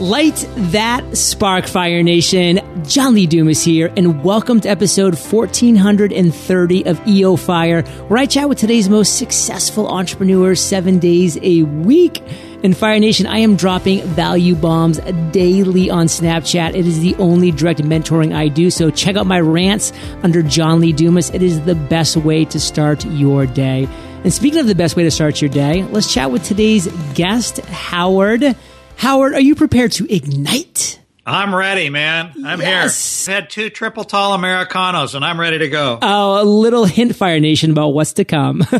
Light that spark, Fire Nation. John Lee Dumas here, and welcome to episode 1430 of EO Fire, where I chat with today's most successful entrepreneurs seven days a week. In Fire Nation, I am dropping value bombs daily on Snapchat. It is the only direct mentoring I do, so check out my rants under John Lee Dumas. It is the best way to start your day. And speaking of the best way to start your day, let's chat with today's guest, Howard. Howard, are you prepared to ignite? I'm ready, man. I'm yes. here. I've had two triple tall Americanos and I'm ready to go. Oh, a little hint, Fire Nation, about what's to come.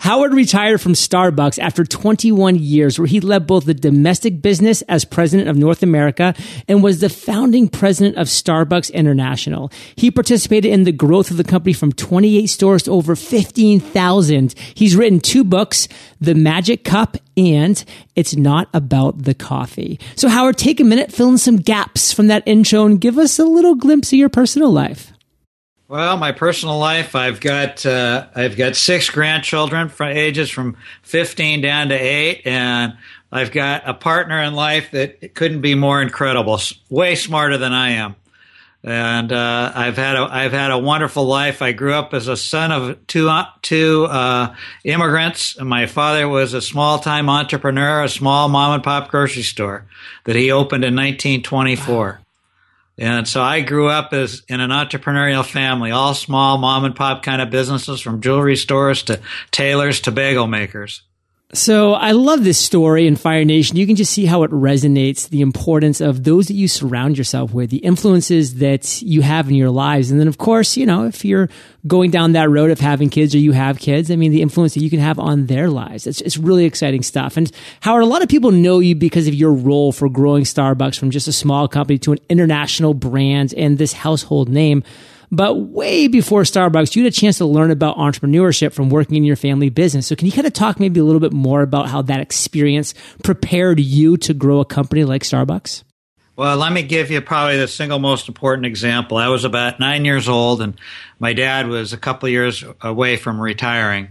Howard retired from Starbucks after 21 years, where he led both the domestic business as president of North America and was the founding president of Starbucks International. He participated in the growth of the company from 28 stores to over 15,000. He's written two books, The Magic Cup and It's Not About the Coffee. So, Howard, take a minute, fill in some gaps from that intro, and give us a little glimpse of your personal life. Well, my personal life, I've got uh, I've got six grandchildren from ages from 15 down to eight, and I've got a partner in life that couldn't be more incredible, way smarter than I am and uh, I've had a I've had a wonderful life. I grew up as a son of two uh, two uh, immigrants. And my father was a small time entrepreneur, a small mom and pop grocery store that he opened in 1924. Wow. And so I grew up as in an entrepreneurial family, all small mom and pop kind of businesses, from jewelry stores to tailors to bagel makers. So I love this story in Fire Nation. You can just see how it resonates, the importance of those that you surround yourself with, the influences that you have in your lives. And then, of course, you know, if you're going down that road of having kids or you have kids, I mean, the influence that you can have on their lives. It's, it's really exciting stuff. And Howard, a lot of people know you because of your role for growing Starbucks from just a small company to an international brand and this household name. But way before Starbucks, you had a chance to learn about entrepreneurship from working in your family business. So can you kind of talk maybe a little bit more about how that experience prepared you to grow a company like Starbucks? Well, let me give you probably the single most important example. I was about nine years old, and my dad was a couple years away from retiring.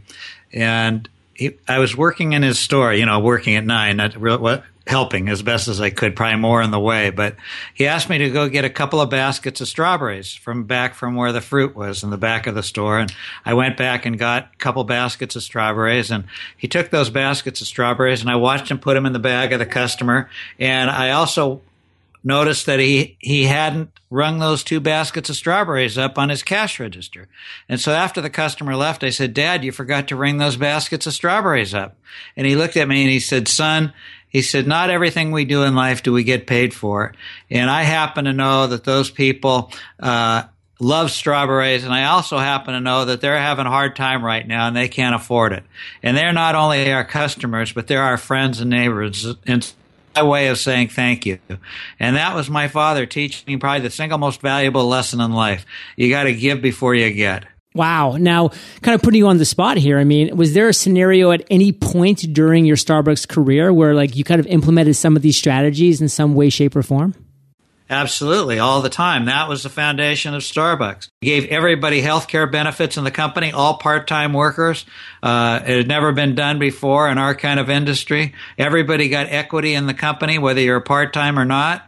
And he, I was working in his store, you know, working at nine, what, helping as best as I could, probably more in the way. But he asked me to go get a couple of baskets of strawberries from back from where the fruit was in the back of the store. And I went back and got a couple baskets of strawberries. And he took those baskets of strawberries and I watched him put them in the bag of the customer. And I also noticed that he, he hadn't rung those two baskets of strawberries up on his cash register. And so after the customer left, I said, Dad, you forgot to ring those baskets of strawberries up. And he looked at me and he said, Son, he said, not everything we do in life do we get paid for. And I happen to know that those people, uh, love strawberries, and I also happen to know that they're having a hard time right now and they can't afford it. And they're not only our customers, but they're our friends and neighbors. And my way of saying thank you. And that was my father teaching me probably the single most valuable lesson in life. You got to give before you get. Wow. Now, kind of putting you on the spot here. I mean, was there a scenario at any point during your Starbucks career where like you kind of implemented some of these strategies in some way, shape, or form? Absolutely, all the time. That was the foundation of Starbucks. We gave everybody health care benefits in the company, all part time workers. Uh, it had never been done before in our kind of industry. Everybody got equity in the company, whether you're part time or not.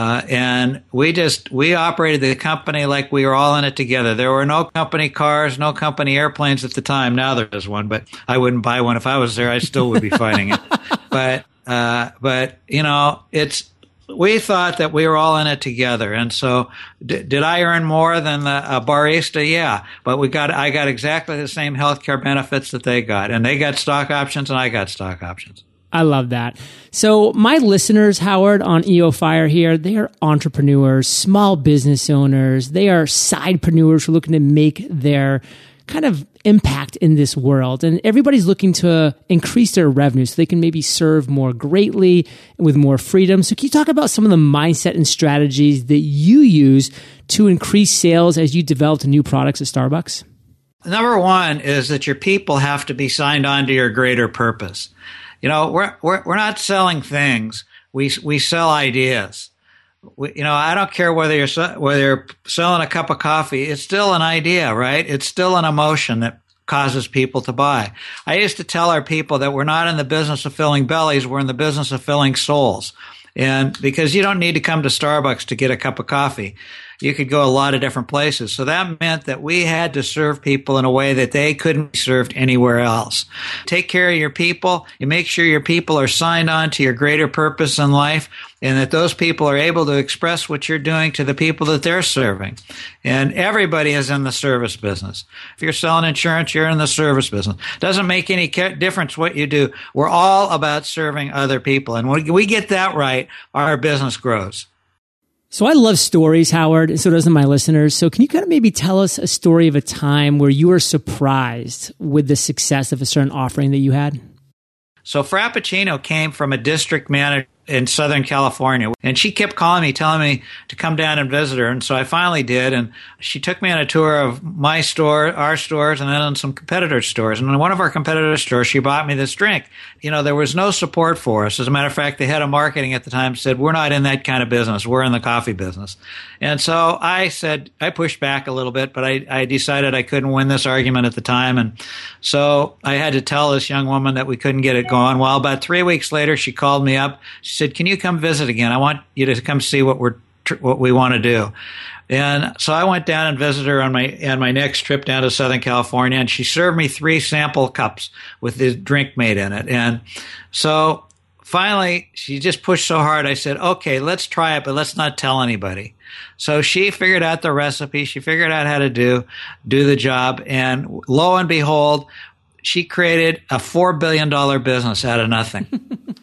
Uh, and we just we operated the company like we were all in it together. There were no company cars, no company airplanes at the time. Now there is one, but I wouldn't buy one if I was there. I still would be fighting it. But uh, but you know, it's we thought that we were all in it together. And so, d- did I earn more than the barista? Yeah, but we got I got exactly the same health care benefits that they got, and they got stock options, and I got stock options. I love that. So my listeners, Howard, on EO Fire here, they are entrepreneurs, small business owners. They are sidepreneurs who are looking to make their kind of impact in this world. And everybody's looking to increase their revenue so they can maybe serve more greatly with more freedom. So, can you talk about some of the mindset and strategies that you use to increase sales as you developed new products at Starbucks? Number one is that your people have to be signed on to your greater purpose. You know, we're, we're, we're not selling things. We, we sell ideas you know, I don't care whether you're whether you're selling a cup of coffee. It's still an idea, right? It's still an emotion that causes people to buy. I used to tell our people that we're not in the business of filling bellies; we're in the business of filling souls. And because you don't need to come to Starbucks to get a cup of coffee you could go a lot of different places. So that meant that we had to serve people in a way that they couldn't be served anywhere else. Take care of your people. You make sure your people are signed on to your greater purpose in life and that those people are able to express what you're doing to the people that they're serving. And everybody is in the service business. If you're selling insurance, you're in the service business. Doesn't make any difference what you do. We're all about serving other people. And when we get that right, our business grows. So I love stories, Howard, and so does my listeners. So can you kind of maybe tell us a story of a time where you were surprised with the success of a certain offering that you had? So Frappuccino came from a district manager in Southern California. And she kept calling me, telling me to come down and visit her. And so I finally did. And she took me on a tour of my store, our stores, and then on some competitor stores. And in one of our competitor stores, she bought me this drink. You know, there was no support for us. As a matter of fact, the head of marketing at the time said, We're not in that kind of business. We're in the coffee business. And so I said, I pushed back a little bit, but I, I decided I couldn't win this argument at the time. And so I had to tell this young woman that we couldn't get it going. Well, about three weeks later, she called me up. She said, "Can you come visit again? I want you to come see what we're what we want to do." And so I went down and visited her on my on my next trip down to Southern California, and she served me three sample cups with the drink made in it. And so finally, she just pushed so hard. I said, "Okay, let's try it, but let's not tell anybody." So she figured out the recipe. She figured out how to do do the job, and lo and behold, she created a four billion dollar business out of nothing,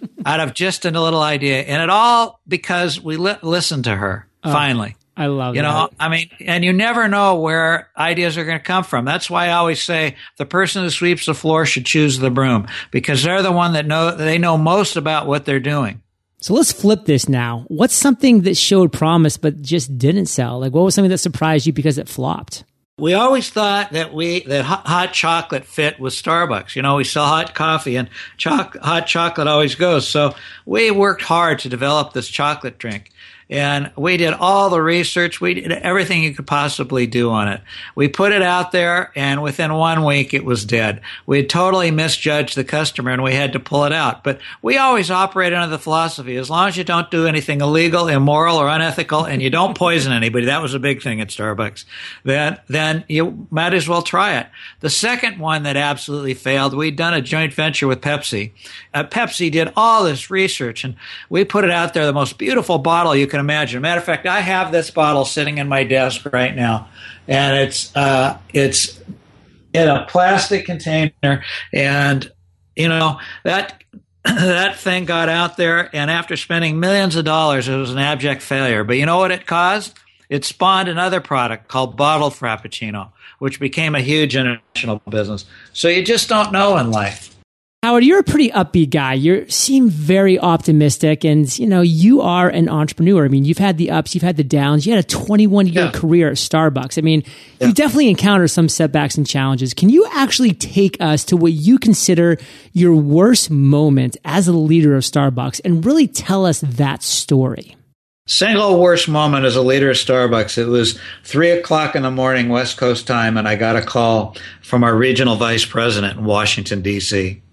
out of just a little idea, and it all because we li- listened to her. Oh, finally, I love you that. know. I mean, and you never know where ideas are going to come from. That's why I always say the person who sweeps the floor should choose the broom because they're the one that know they know most about what they're doing. So let's flip this now. What's something that showed promise but just didn't sell? Like, what was something that surprised you because it flopped? We always thought that we that hot, chocolate fit with Starbucks. You know, we sell hot coffee and choc- hot chocolate always goes. So we worked hard to develop this chocolate drink. And we did all the research. We did everything you could possibly do on it. We put it out there and within one week it was dead. We had totally misjudged the customer and we had to pull it out. But we always operate under the philosophy, as long as you don't do anything illegal, immoral, or unethical and you don't poison anybody, that was a big thing at Starbucks, then, then you might as well try it. The second one that absolutely failed, we'd done a joint venture with Pepsi. Uh, Pepsi did all this research and we put it out there, the most beautiful bottle you can can imagine. Matter of fact, I have this bottle sitting in my desk right now, and it's uh, it's in a plastic container, and you know that that thing got out there, and after spending millions of dollars, it was an abject failure. But you know what it caused? It spawned another product called bottled Frappuccino, which became a huge international business. So you just don't know in life. Howard, you're a pretty upbeat guy. You seem very optimistic, and you know you are an entrepreneur. I mean, you've had the ups, you've had the downs. You had a 21 year yeah. career at Starbucks. I mean, yeah. you definitely encountered some setbacks and challenges. Can you actually take us to what you consider your worst moment as a leader of Starbucks, and really tell us that story? Single worst moment as a leader of Starbucks. It was three o'clock in the morning, West Coast time, and I got a call from our regional vice president in Washington D.C.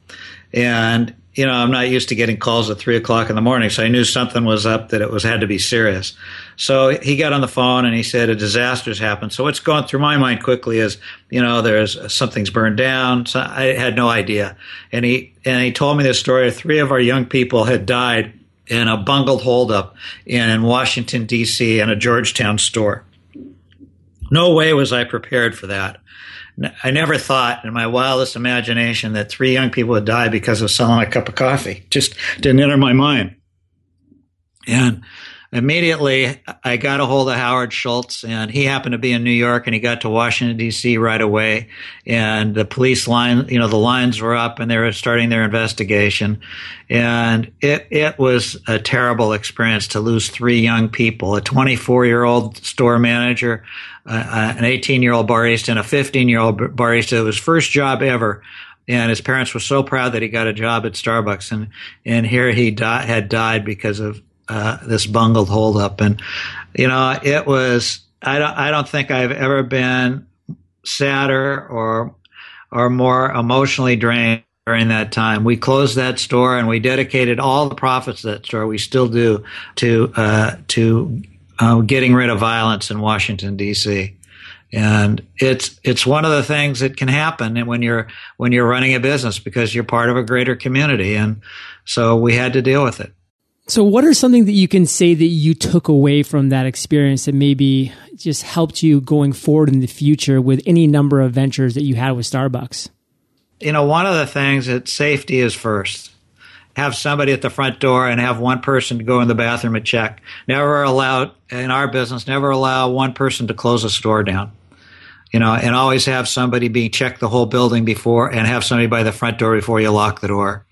And, you know, I'm not used to getting calls at three o'clock in the morning. So I knew something was up, that it was had to be serious. So he got on the phone and he said a disaster's happened. So what's going through my mind quickly is, you know, there's uh, something's burned down. So I had no idea. And he, and he told me this story. Three of our young people had died in a bungled holdup in Washington D.C. in a Georgetown store. No way was I prepared for that. I never thought in my wildest imagination that three young people would die because of selling a cup of coffee. Just didn't enter my mind. And immediately I got a hold of Howard Schultz and he happened to be in New York and he got to Washington DC right away. And the police line, you know, the lines were up and they were starting their investigation. And it, it was a terrible experience to lose three young people, a 24 year old store manager, uh, an 18 year old barista and a 15 year old barista. It was first job ever. And his parents were so proud that he got a job at Starbucks. And, and here he di- had died because of uh, this bungled holdup. And, you know, it was, I don't, I don't think I've ever been sadder or, or more emotionally drained during that time. We closed that store and we dedicated all the profits of that store. We still do to uh, to uh, getting rid of violence in Washington D.C. And it's it's one of the things that can happen when you're when you're running a business because you're part of a greater community, and so we had to deal with it. So, what are something that you can say that you took away from that experience that maybe just helped you going forward in the future with any number of ventures that you had with Starbucks? You know, one of the things that safety is first. Have somebody at the front door and have one person go in the bathroom and check. Never allow, in our business, never allow one person to close a store down you know, and always have somebody being check the whole building before and have somebody by the front door before you lock the door.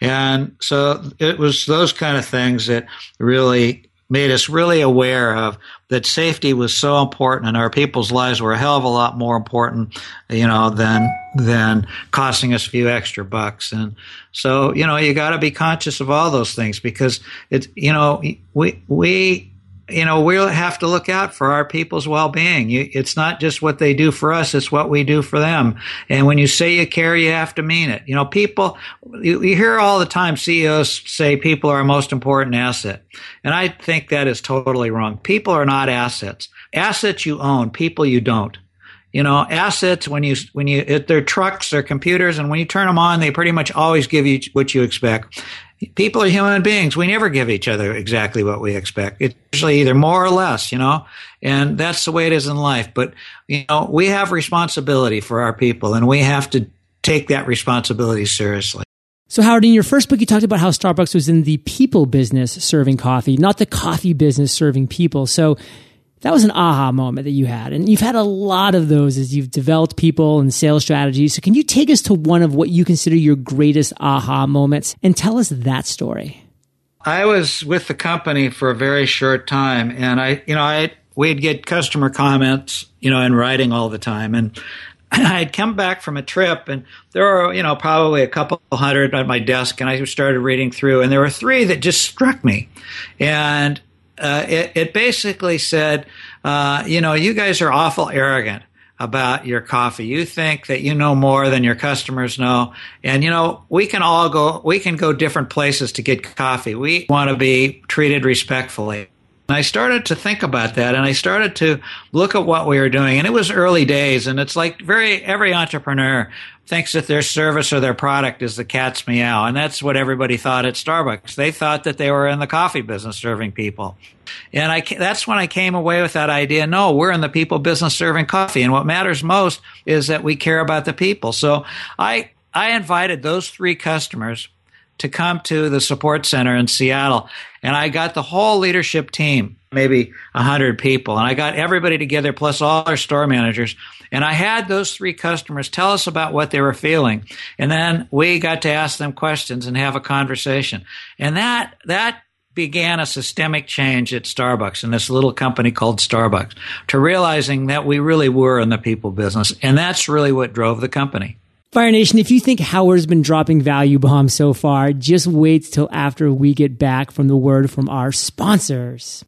And so it was those kind of things that really made us really aware of that safety was so important and our people's lives were a hell of a lot more important, you know, than, than costing us a few extra bucks. And so, you know, you got to be conscious of all those things because it's, you know, we, we, you know, we'll have to look out for our people's well-being. it's not just what they do for us; it's what we do for them. And when you say you care, you have to mean it. You know, people. You, you hear all the time CEOs say people are our most important asset, and I think that is totally wrong. People are not assets. Assets you own, people you don't. You know, assets when you when you they're trucks, they're computers, and when you turn them on, they pretty much always give you what you expect people are human beings. We never give each other exactly what we expect. It's usually either more or less, you know, and that's the way it is in life. But, you know, we have responsibility for our people and we have to take that responsibility seriously. So, Howard, in your first book, you talked about how Starbucks was in the people business serving coffee, not the coffee business serving people. So, that was an aha moment that you had. And you've had a lot of those as you've developed people and sales strategies. So can you take us to one of what you consider your greatest aha moments and tell us that story? I was with the company for a very short time and I, you know, I, we'd get customer comments, you know, in writing all the time. And I had come back from a trip and there were, you know, probably a couple hundred on my desk and I started reading through and there were three that just struck me. And uh, it, it, basically said, uh, you know, you guys are awful arrogant about your coffee. You think that you know more than your customers know. And, you know, we can all go, we can go different places to get coffee. We want to be treated respectfully. And I started to think about that and I started to look at what we were doing. And it was early days. And it's like very, every entrepreneur thinks that their service or their product is the cat's meow. And that's what everybody thought at Starbucks. They thought that they were in the coffee business serving people. And I, that's when I came away with that idea. No, we're in the people business serving coffee. And what matters most is that we care about the people. So I, I invited those three customers to come to the support center in Seattle. And I got the whole leadership team, maybe a hundred people, and I got everybody together plus all our store managers. And I had those three customers tell us about what they were feeling. And then we got to ask them questions and have a conversation. And that, that began a systemic change at Starbucks in this little company called Starbucks to realizing that we really were in the people business. And that's really what drove the company. Fire Nation, if you think Howard's been dropping value bombs so far, just wait till after we get back from the word from our sponsors.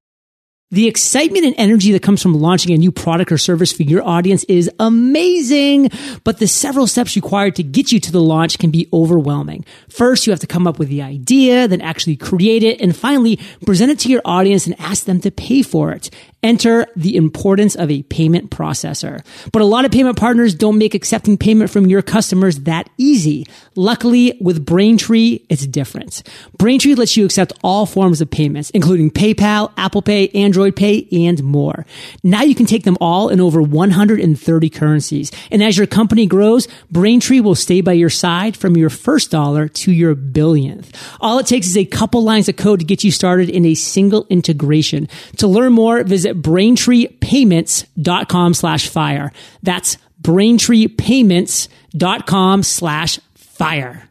The excitement and energy that comes from launching a new product or service for your audience is amazing, but the several steps required to get you to the launch can be overwhelming. First, you have to come up with the idea, then actually create it, and finally present it to your audience and ask them to pay for it. Enter the importance of a payment processor. But a lot of payment partners don't make accepting payment from your customers that easy. Luckily, with Braintree, it's different. Braintree lets you accept all forms of payments, including PayPal, Apple Pay, Android Pay, and more. Now you can take them all in over 130 currencies. And as your company grows, Braintree will stay by your side from your first dollar to your billionth. All it takes is a couple lines of code to get you started in a single integration. To learn more, visit visit braintreepayments.com slash fire. That's braintreepayments.com slash fire.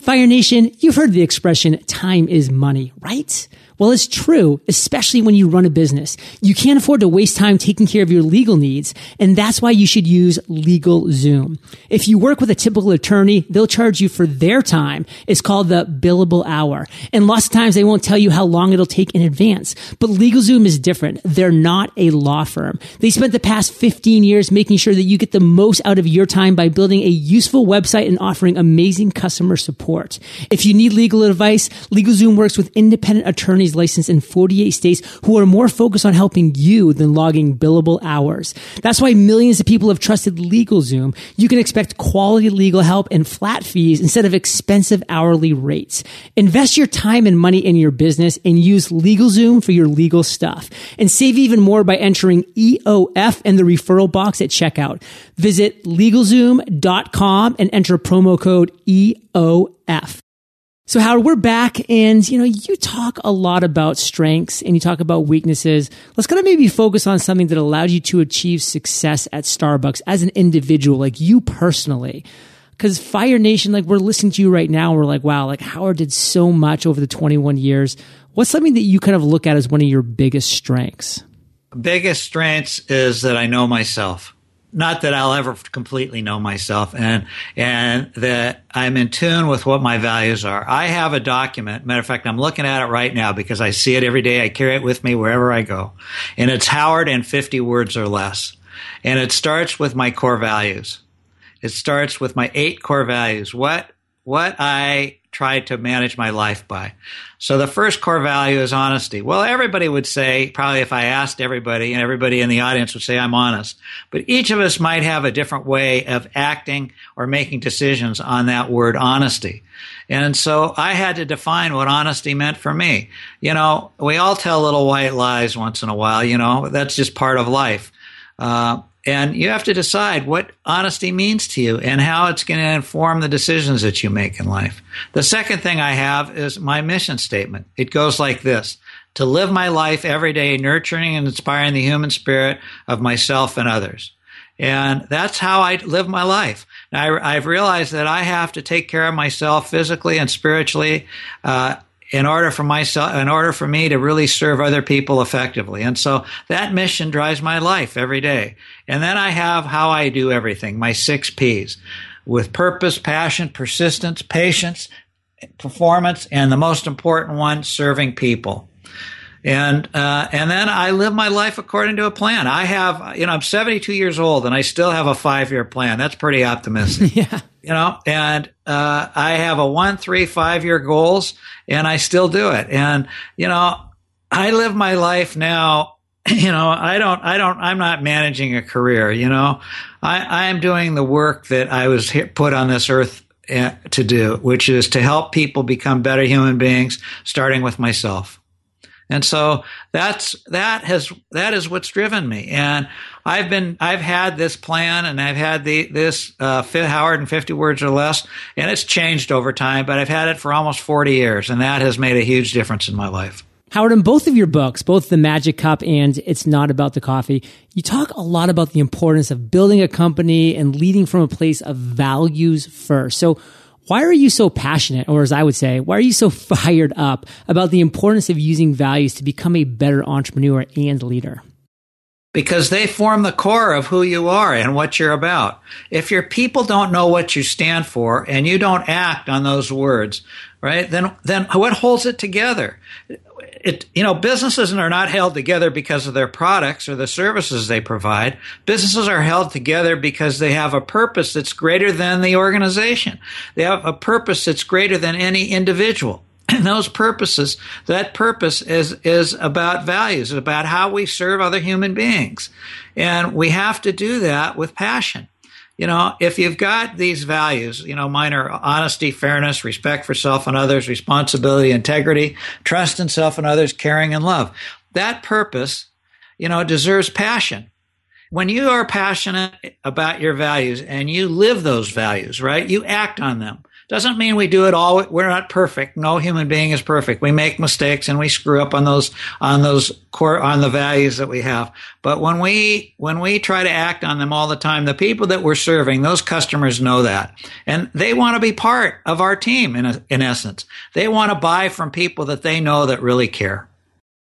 Fire Nation, you've heard the expression time is money, right? Well, it's true, especially when you run a business. You can't afford to waste time taking care of your legal needs, and that's why you should use LegalZoom. If you work with a typical attorney, they'll charge you for their time. It's called the billable hour. And lots of times they won't tell you how long it'll take in advance. But LegalZoom is different. They're not a law firm. They spent the past 15 years making sure that you get the most out of your time by building a useful website and offering amazing customer support. If you need legal advice, LegalZoom works with independent attorneys licensed in 48 states who are more focused on helping you than logging billable hours. That's why millions of people have trusted LegalZoom. You can expect quality legal help and flat fees instead of expensive hourly rates. Invest your time and money in your business and use LegalZoom for your legal stuff. And save even more by entering EOF in the referral box at checkout. Visit LegalZoom.com and enter promo code EOF. So Howard, we're back and you know, you talk a lot about strengths and you talk about weaknesses. Let's kind of maybe focus on something that allowed you to achieve success at Starbucks as an individual, like you personally. Cause Fire Nation, like we're listening to you right now, we're like, wow, like Howard did so much over the 21 years. What's something that you kind of look at as one of your biggest strengths? Biggest strengths is that I know myself not that I'll ever completely know myself and and that I'm in tune with what my values are. I have a document. Matter of fact, I'm looking at it right now because I see it every day. I carry it with me wherever I go. And it's Howard in 50 words or less. And it starts with my core values. It starts with my eight core values. What what I try to manage my life by. So the first core value is honesty. Well, everybody would say, probably if I asked everybody, and everybody in the audience would say, I'm honest. But each of us might have a different way of acting or making decisions on that word honesty. And so I had to define what honesty meant for me. You know, we all tell little white lies once in a while, you know, that's just part of life. Uh, and you have to decide what honesty means to you and how it's going to inform the decisions that you make in life. The second thing I have is my mission statement. It goes like this to live my life every day, nurturing and inspiring the human spirit of myself and others. And that's how I live my life. I, have realized that I have to take care of myself physically and spiritually. Uh, in order for myself, in order for me to really serve other people effectively. And so that mission drives my life every day. And then I have how I do everything, my six P's with purpose, passion, persistence, patience, performance, and the most important one, serving people. And uh, and then I live my life according to a plan. I have, you know, I'm 72 years old and I still have a five year plan. That's pretty optimistic. yeah. You know, and uh, I have a one, three, five year goals, and I still do it. And you know, I live my life now. You know, I don't, I don't, I'm not managing a career. You know, I, I am doing the work that I was put on this earth eh, to do, which is to help people become better human beings, starting with myself. And so that's that has that is what's driven me. And I've been I've had this plan and I've had the this uh, Howard in 50 words or less, and it's changed over time. But I've had it for almost 40 years, and that has made a huge difference in my life. Howard, in both of your books, both The Magic Cup and It's Not About the Coffee, you talk a lot about the importance of building a company and leading from a place of values first. So why are you so passionate, or as I would say, why are you so fired up about the importance of using values to become a better entrepreneur and leader? Because they form the core of who you are and what you're about. If your people don't know what you stand for and you don't act on those words, right, then, then what holds it together? It, you know, businesses are not held together because of their products or the services they provide. Businesses are held together because they have a purpose that's greater than the organization. They have a purpose that's greater than any individual. And those purposes, that purpose is, is about values, about how we serve other human beings. And we have to do that with passion you know, if you've got these values, you know, mine are honesty, fairness, respect for self and others, responsibility, integrity, trust in self and others, caring and love. That purpose, you know, deserves passion. When you are passionate about your values and you live those values, right? You act on them. Doesn't mean we do it all. We're not perfect. No human being is perfect. We make mistakes and we screw up on those, on those core, on the values that we have. But when we, when we try to act on them all the time, the people that we're serving, those customers know that. And they want to be part of our team in, in essence. They want to buy from people that they know that really care.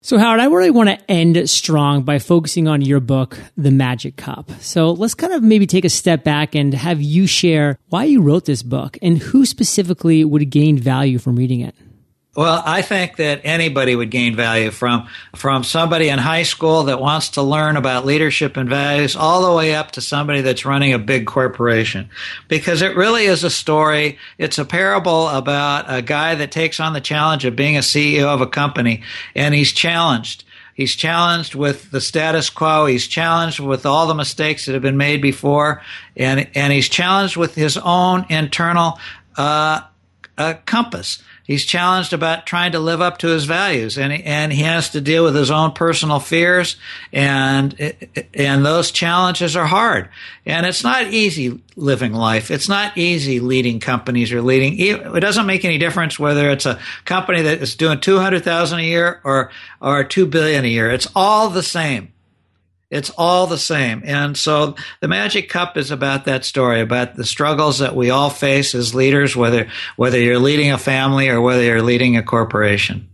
So, Howard, I really want to end strong by focusing on your book, The Magic Cup. So, let's kind of maybe take a step back and have you share why you wrote this book and who specifically would gain value from reading it. Well, I think that anybody would gain value from from somebody in high school that wants to learn about leadership and values all the way up to somebody that's running a big corporation. Because it really is a story, it's a parable about a guy that takes on the challenge of being a CEO of a company and he's challenged. He's challenged with the status quo. He's challenged with all the mistakes that have been made before, and and he's challenged with his own internal uh, uh, compass he's challenged about trying to live up to his values and and he has to deal with his own personal fears and and those challenges are hard. And it's not easy living life. It's not easy leading companies or leading it doesn't make any difference whether it's a company that is doing 200,000 a year or or 2 billion a year. It's all the same it's all the same. And so the Magic Cup is about that story, about the struggles that we all face as leaders, whether, whether you're leading a family or whether you're leading a corporation.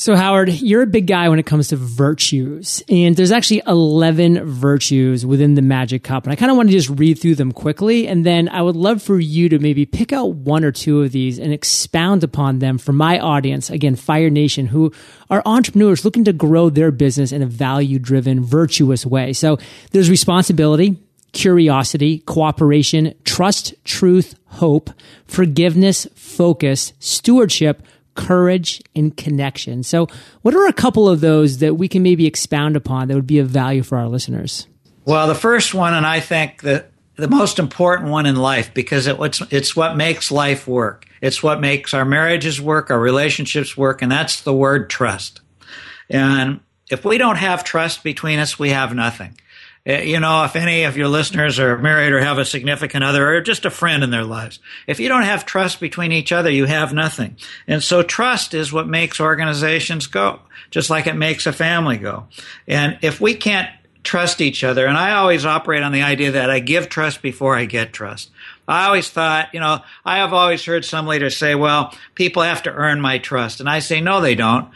So, Howard, you're a big guy when it comes to virtues, and there's actually 11 virtues within the Magic Cup. And I kind of want to just read through them quickly, and then I would love for you to maybe pick out one or two of these and expound upon them for my audience, again, Fire Nation, who are entrepreneurs looking to grow their business in a value driven, virtuous way. So, there's responsibility, curiosity, cooperation, trust, truth, hope, forgiveness, focus, stewardship, courage, and connection. So, what are a couple of those that we can maybe expound upon that would be of value for our listeners? Well, the first one, and I think the the most important one in life because it, it's it's what makes life work. It's what makes our marriages work, our relationships work, and that's the word trust. And if we don't have trust between us, we have nothing. Eh, you know, if any of your listeners are married or have a significant other or just a friend in their lives, if you don't have trust between each other, you have nothing. And so trust is what makes organizations go, just like it makes a family go. And if we can't trust each other, and I always operate on the idea that I give trust before I get trust. I always thought, you know, I have always heard some leaders say, well, people have to earn my trust. And I say, no, they don't.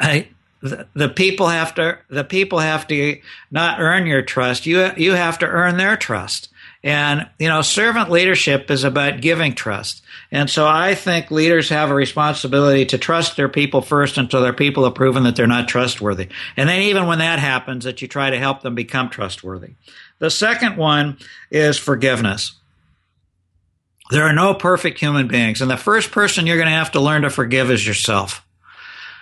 I, the, people have to the people have to not earn your trust. You you have to earn their trust. And you know, servant leadership is about giving trust. And so I think leaders have a responsibility to trust their people first until their people have proven that they're not trustworthy. And then even when that happens, that you try to help them become trustworthy. The second one is forgiveness. There are no perfect human beings. And the first person you're going to have to learn to forgive is yourself.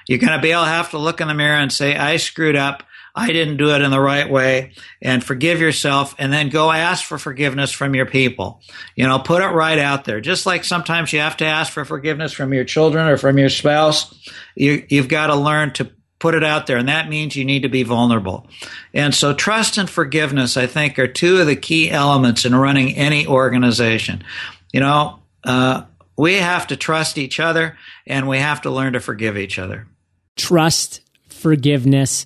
You're going to be able to have to look in the mirror and say, I screwed up. I didn't do it in the right way and forgive yourself and then go ask for forgiveness from your people. You know, put it right out there. Just like sometimes you have to ask for forgiveness from your children or from your spouse, you, you've got to learn to put it out there. And that means you need to be vulnerable. And so trust and forgiveness, I think, are two of the key elements in running any organization. You know, uh, we have to trust each other and we have to learn to forgive each other trust, forgiveness.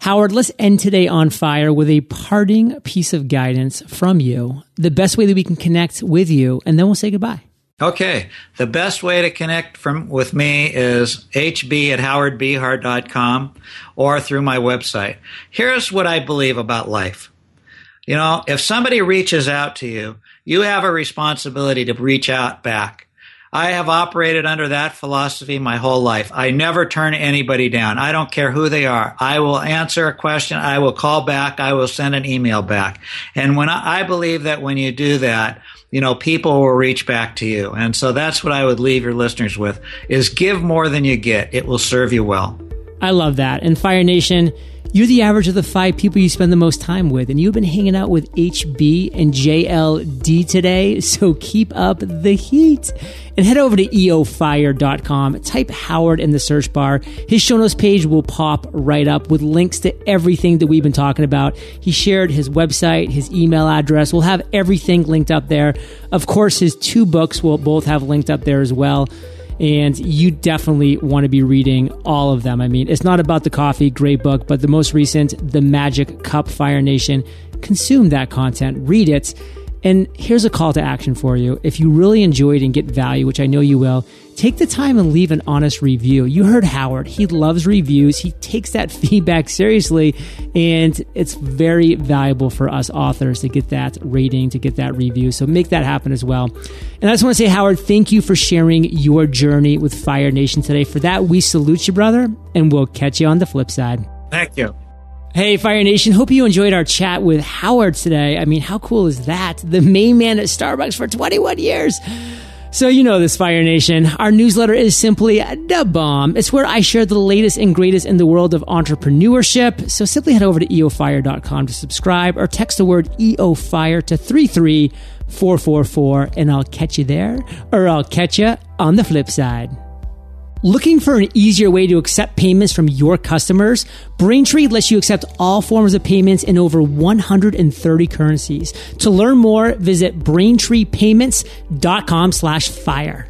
Howard, let's end today on fire with a parting piece of guidance from you, the best way that we can connect with you, and then we'll say goodbye. Okay. The best way to connect from with me is hb at howardbehar.com or through my website. Here's what I believe about life. You know, if somebody reaches out to you, you have a responsibility to reach out back. I have operated under that philosophy my whole life. I never turn anybody down. I don't care who they are. I will answer a question. I will call back. I will send an email back. And when I, I believe that when you do that, you know, people will reach back to you. And so that's what I would leave your listeners with is give more than you get. It will serve you well. I love that. And Fire Nation, you're the average of the five people you spend the most time with, and you've been hanging out with HB and JLD today, so keep up the heat. And head over to eofire.com, type Howard in the search bar. His show notes page will pop right up with links to everything that we've been talking about. He shared his website, his email address. We'll have everything linked up there. Of course, his two books will both have linked up there as well and you definitely want to be reading all of them. I mean, it's not about the coffee, great book, but the most recent, The Magic Cup Fire Nation. Consume that content, read it. And here's a call to action for you. If you really enjoyed and get value, which I know you will, take the time and leave an honest review. You heard Howard. He loves reviews. He takes that feedback seriously, and it's very valuable for us authors to get that rating, to get that review. So make that happen as well. And I just want to say, Howard, thank you for sharing your journey with Fire Nation today. For that, we salute you, brother, and we'll catch you on the flip side. Thank you. Hey, Fire Nation. Hope you enjoyed our chat with Howard today. I mean, how cool is that? The main man at Starbucks for 21 years. So, you know this, Fire Nation. Our newsletter is simply the bomb. It's where I share the latest and greatest in the world of entrepreneurship. So, simply head over to eofire.com to subscribe or text the word EOFIRE to 33444 and I'll catch you there or I'll catch you on the flip side. Looking for an easier way to accept payments from your customers? Braintree lets you accept all forms of payments in over 130 currencies. To learn more, visit braintreepayments.com slash fire.